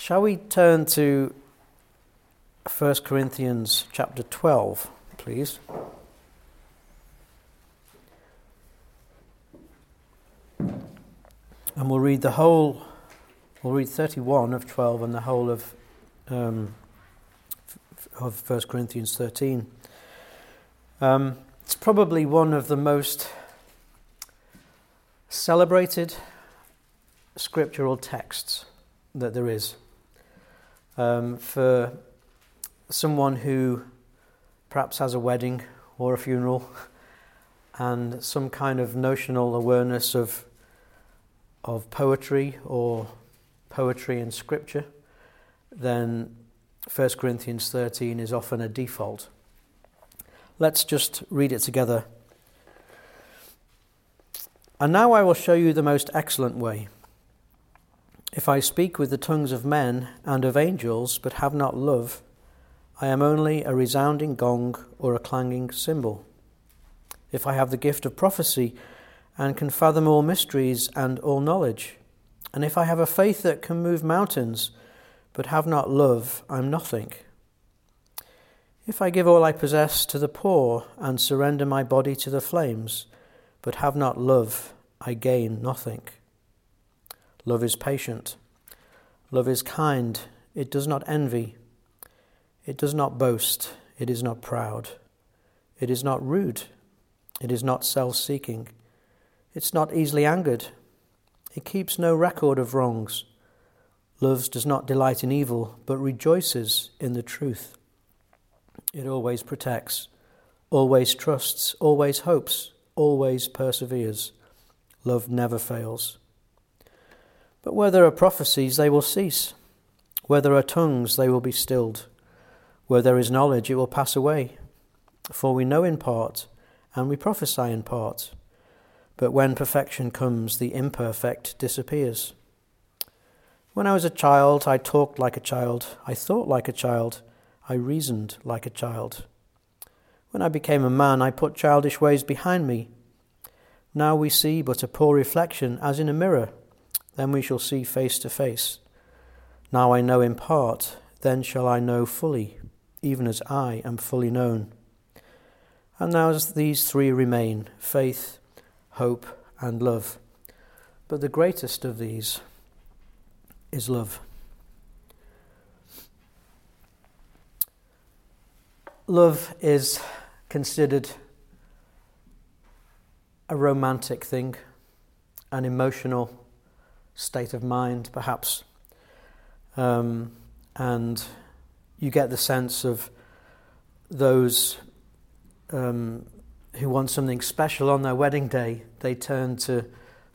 Shall we turn to 1 Corinthians chapter 12, please? And we'll read the whole, we'll read 31 of 12 and the whole of, um, of 1 Corinthians 13. Um, it's probably one of the most celebrated scriptural texts that there is. Um, for someone who perhaps has a wedding or a funeral and some kind of notional awareness of of poetry or poetry in scripture, then 1 Corinthians 13 is often a default. Let's just read it together. And now I will show you the most excellent way. If I speak with the tongues of men and of angels, but have not love, I am only a resounding gong or a clanging cymbal. If I have the gift of prophecy and can fathom all mysteries and all knowledge. And if I have a faith that can move mountains, but have not love, I'm nothing. If I give all I possess to the poor and surrender my body to the flames, but have not love, I gain nothing. Love is patient. Love is kind. It does not envy. It does not boast. It is not proud. It is not rude. It is not self seeking. It's not easily angered. It keeps no record of wrongs. Love does not delight in evil, but rejoices in the truth. It always protects, always trusts, always hopes, always perseveres. Love never fails. But where there are prophecies, they will cease. Where there are tongues, they will be stilled. Where there is knowledge, it will pass away. For we know in part, and we prophesy in part. But when perfection comes, the imperfect disappears. When I was a child, I talked like a child, I thought like a child, I reasoned like a child. When I became a man, I put childish ways behind me. Now we see but a poor reflection as in a mirror, then we shall see face to face. Now I know in part, then shall I know fully, even as I am fully known. And now as these three remain faith, hope, and love. But the greatest of these is love. Love is considered a romantic thing, an emotional state of mind, perhaps. Um, and you get the sense of those um, who want something special on their wedding day, they turn to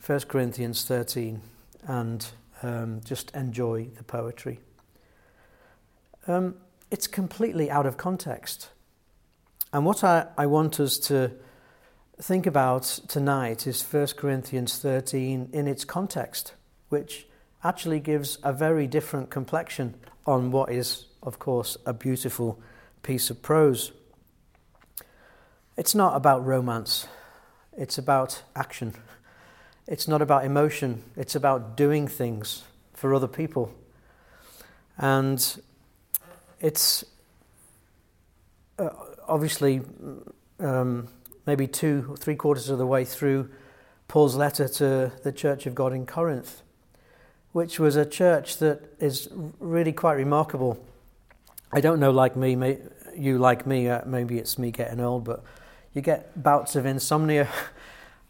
1 Corinthians 13 and um, just enjoy the poetry. Um, it's completely out of context. And what I, I want us to think about tonight is 1 Corinthians 13 in its context, which actually gives a very different complexion on what is, of course, a beautiful piece of prose. It's not about romance, it's about action. It's not about emotion, it's about doing things for other people. And it's uh, obviously um, maybe two or three quarters of the way through Paul's letter to the Church of God in Corinth, which was a church that is really quite remarkable. I don't know, like me, may, you like me, uh, maybe it's me getting old, but you get bouts of insomnia.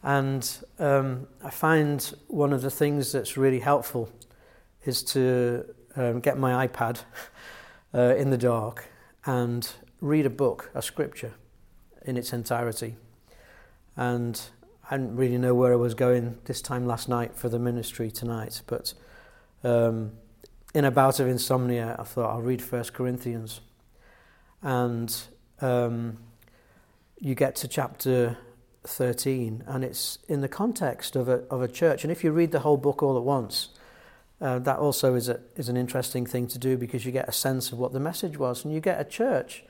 And um, I find one of the things that's really helpful is to um, get my iPad uh, in the dark and read a book, a scripture, in its entirety. And I didn't really know where I was going this time last night for the ministry tonight, but um, in a bout of insomnia, I thought I'll read First Corinthians. And um, you get to chapter 13, and it's in the context of a, of a church. And if you read the whole book all at once, uh, that also is, a, is an interesting thing to do because you get a sense of what the message was. And you get a church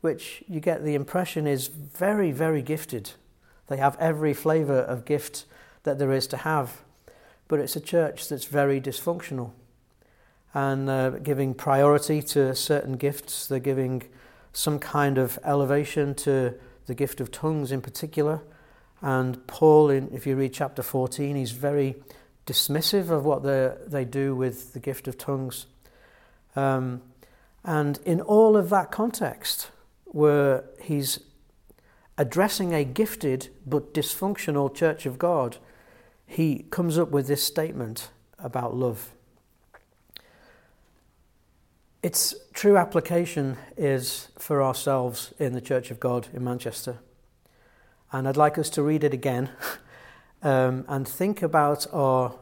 which you get the impression is very, very gifted. They have every flavour of gift that there is to have, but it's a church that's very dysfunctional. and uh, giving priority to certain gifts. They're giving some kind of elevation to the gift of tongues in particular. And Paul, in, if you read chapter 14, he's very dismissive of what they do with the gift of tongues. Um, and in all of that context, where he's addressing a gifted but dysfunctional church of God, he comes up with this statement about love. Its true application is for ourselves in the Church of God in Manchester. And I'd like us to read it again um, and think about our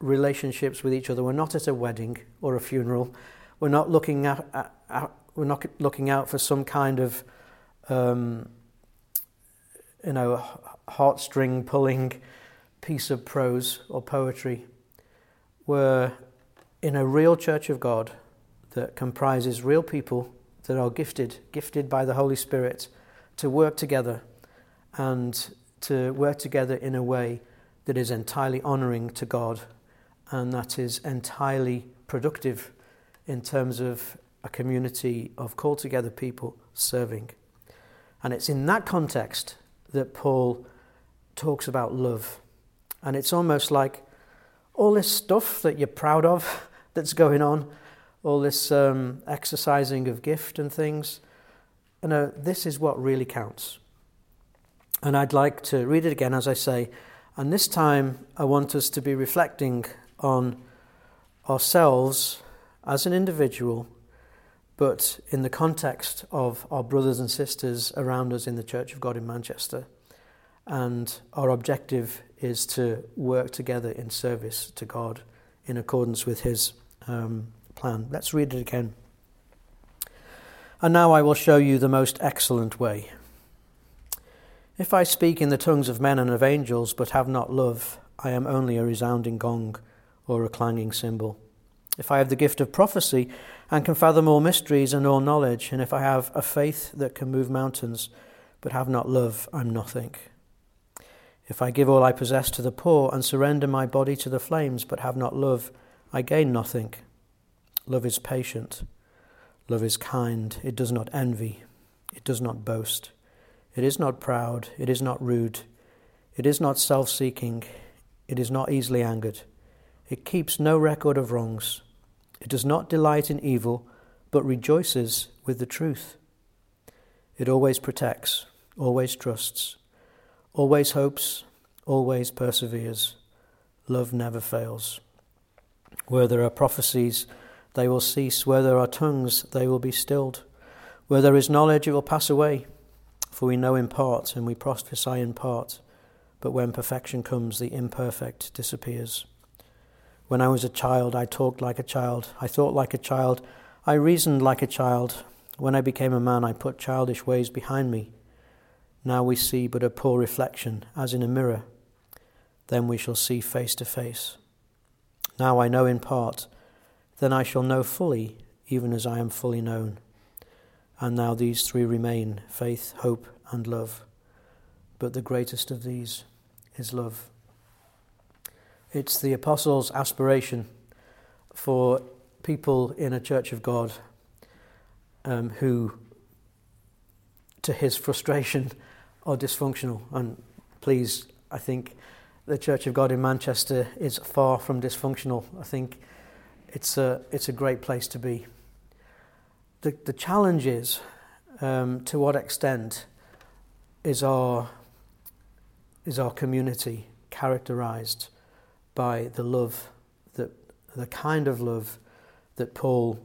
relationships with each other. We're not at a wedding or a funeral. We're not looking at, at, at we're not looking out for some kind of um, you know heartstring pulling piece of prose or poetry. We're in a real church of God that comprises real people that are gifted, gifted by the Holy Spirit to work together and to work together in a way that is entirely honoring to God and that is entirely productive in terms of a community of called together people serving. And it's in that context that Paul talks about love. And it's almost like all this stuff that you're proud of that's going on all this um, exercising of gift and things. You know, this is what really counts. And I'd like to read it again, as I say. And this time, I want us to be reflecting on ourselves as an individual, but in the context of our brothers and sisters around us in the Church of God in Manchester. And our objective is to work together in service to God in accordance with His um, plan. Let's read it again. And now I will show you the most excellent way. If I speak in the tongues of men and of angels, but have not love, I am only a resounding gong or a clanging cymbal. If I have the gift of prophecy and can fathom all mysteries and all knowledge, and if I have a faith that can move mountains, but have not love, I'm nothing. If I give all I possess to the poor and surrender my body to the flames, but have not love, I gain nothing. Love is patient. Love is kind. It does not envy. It does not boast. It is not proud. It is not rude. It is not self seeking. It is not easily angered. It keeps no record of wrongs. It does not delight in evil, but rejoices with the truth. It always protects, always trusts, always hopes, always perseveres. Love never fails. Where there are prophecies, they will cease. Where there are tongues, they will be stilled. Where there is knowledge, it will pass away. For we know in part and we prophesy in part. But when perfection comes, the imperfect disappears. When I was a child, I talked like a child. I thought like a child. I reasoned like a child. When I became a man, I put childish ways behind me. Now we see but a poor reflection, as in a mirror. Then we shall see face to face. Now I know in part then I shall know fully, even as I am fully known. And now these three remain faith, hope, and love. But the greatest of these is love. It's the apostles' aspiration for people in a church of God um, who, to his frustration, or dysfunctional. And please, I think the Church of God in Manchester is far from dysfunctional. I think it's a, it's a great place to be. The, the challenge is um, to what extent is our, is our community characterized by the love that the kind of love that Paul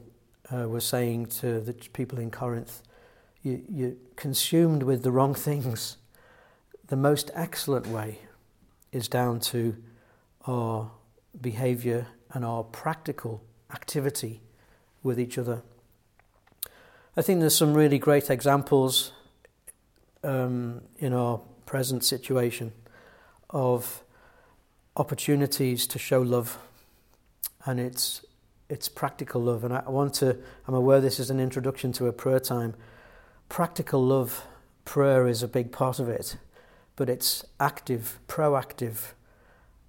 uh, was saying to the people in Corinth You, you're consumed with the wrong things. The most excellent way is down to our behavior and our practical activity with each other. I think there's some really great examples um, in our present situation of opportunities to show love, and it's it's practical love. And I want to. I'm aware this is an introduction to a prayer time. Practical love, prayer is a big part of it, but it's active, proactive,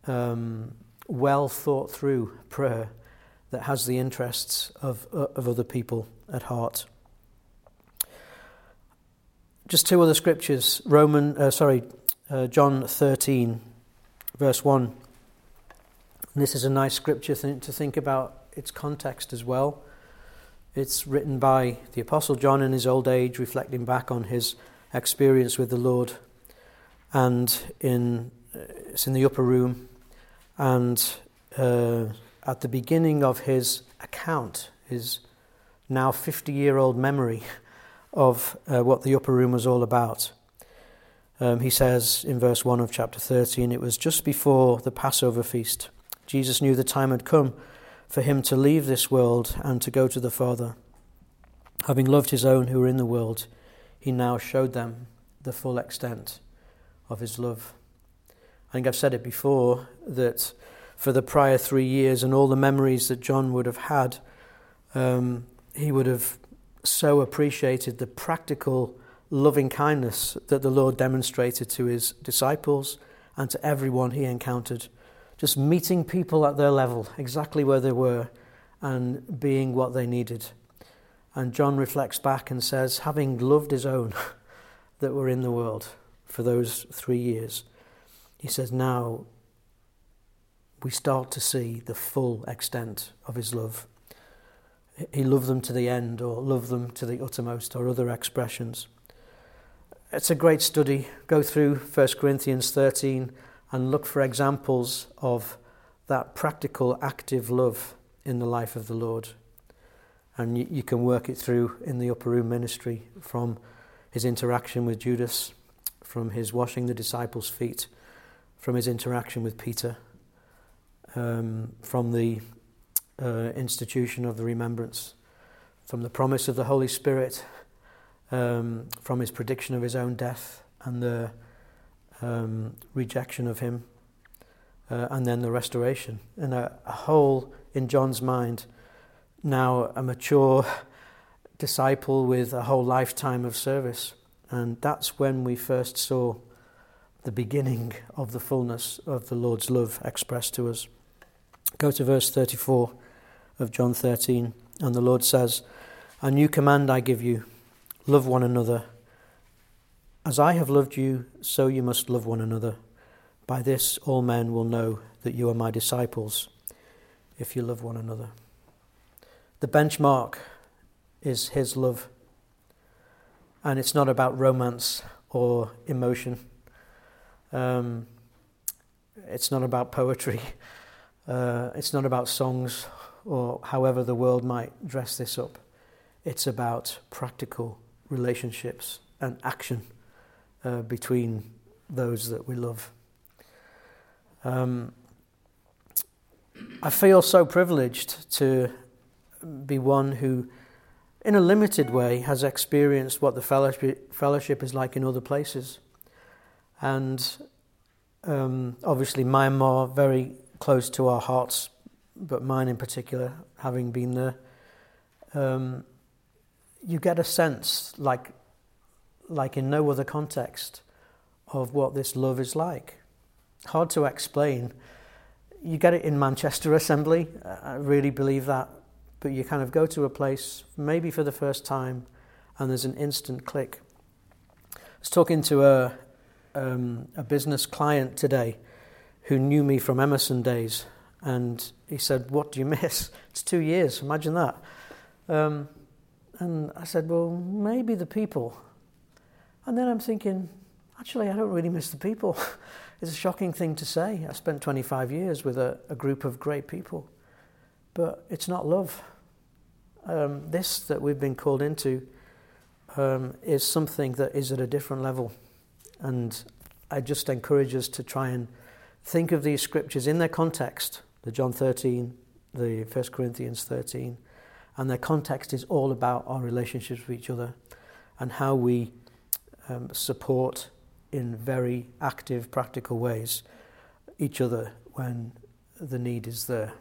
um, well thought through prayer that has the interests of, of other people at heart. Just two other scriptures. Roman, uh, sorry, uh, John 13, verse 1. And this is a nice scripture th- to think about its context as well. It's written by the Apostle John in his old age, reflecting back on his experience with the Lord. And in, uh, it's in the upper room. And uh, at the beginning of his account, his now 50 year old memory of uh, what the upper room was all about, um, he says in verse 1 of chapter 13, it was just before the Passover feast. Jesus knew the time had come for him to leave this world and to go to the Father. Having loved his own who were in the world, he now showed them the full extent of his love. I think I've said it before that for the prior three years and all the memories that John would have had, um, he would have so appreciated the practical loving kindness that the Lord demonstrated to his disciples and to everyone he encountered. Just meeting people at their level, exactly where they were, and being what they needed. And John reflects back and says, having loved his own that were in the world for those three years, he says, now we start to see the full extent of his love. He loved them to the end, or loved them to the uttermost, or other expressions. It's a great study. Go through 1 Corinthians 13 and look for examples of that practical, active love in the life of the Lord. And you, you can work it through in the upper room ministry from his interaction with Judas, from his washing the disciples' feet, from his interaction with Peter, um, from the uh, institution of the remembrance, from the promise of the Holy Spirit um, from his prediction of his own death and the um, rejection of him, uh, and then the restoration. And a, a whole, in John's mind, now a mature disciple with a whole lifetime of service. And that's when we first saw the beginning of the fullness of the Lord's love expressed to us. Go to verse 34 of John 13, and the Lord says, A new command I give you Love one another. As I have loved you, so you must love one another. By this, all men will know that you are my disciples, if you love one another. The benchmark is his love. And it's not about romance or emotion. Um, it's not about poetry. Uh, it's not about songs or however the world might dress this up. It's about practical relationships and action uh, between those that we love. Um, I feel so privileged to be one who, in a limited way, has experienced what the fellowship, fellowship is like in other places. And um, obviously, Myanmar, very close to our hearts, but mine in particular, having been there. Um, you get a sense, like, like in no other context, of what this love is like. Hard to explain. You get it in Manchester Assembly, I really believe that, but you kind of go to a place, maybe for the first time, and there's an instant click. I was talking to a, um, a business client today who knew me from Emerson days, and he said, What do you miss? It's two years, imagine that. Um, and I said, well, maybe the people. And then I'm thinking, actually, I don't really miss the people. it's a shocking thing to say. I spent 25 years with a, a group of great people, but it's not love. Um, this that we've been called into um, is something that is at a different level. And I just encourage us to try and think of these scriptures in their context the John 13, the 1 Corinthians 13 and their context is all about our relationships with each other and how we um, support in very active, practical ways each other when the need is there.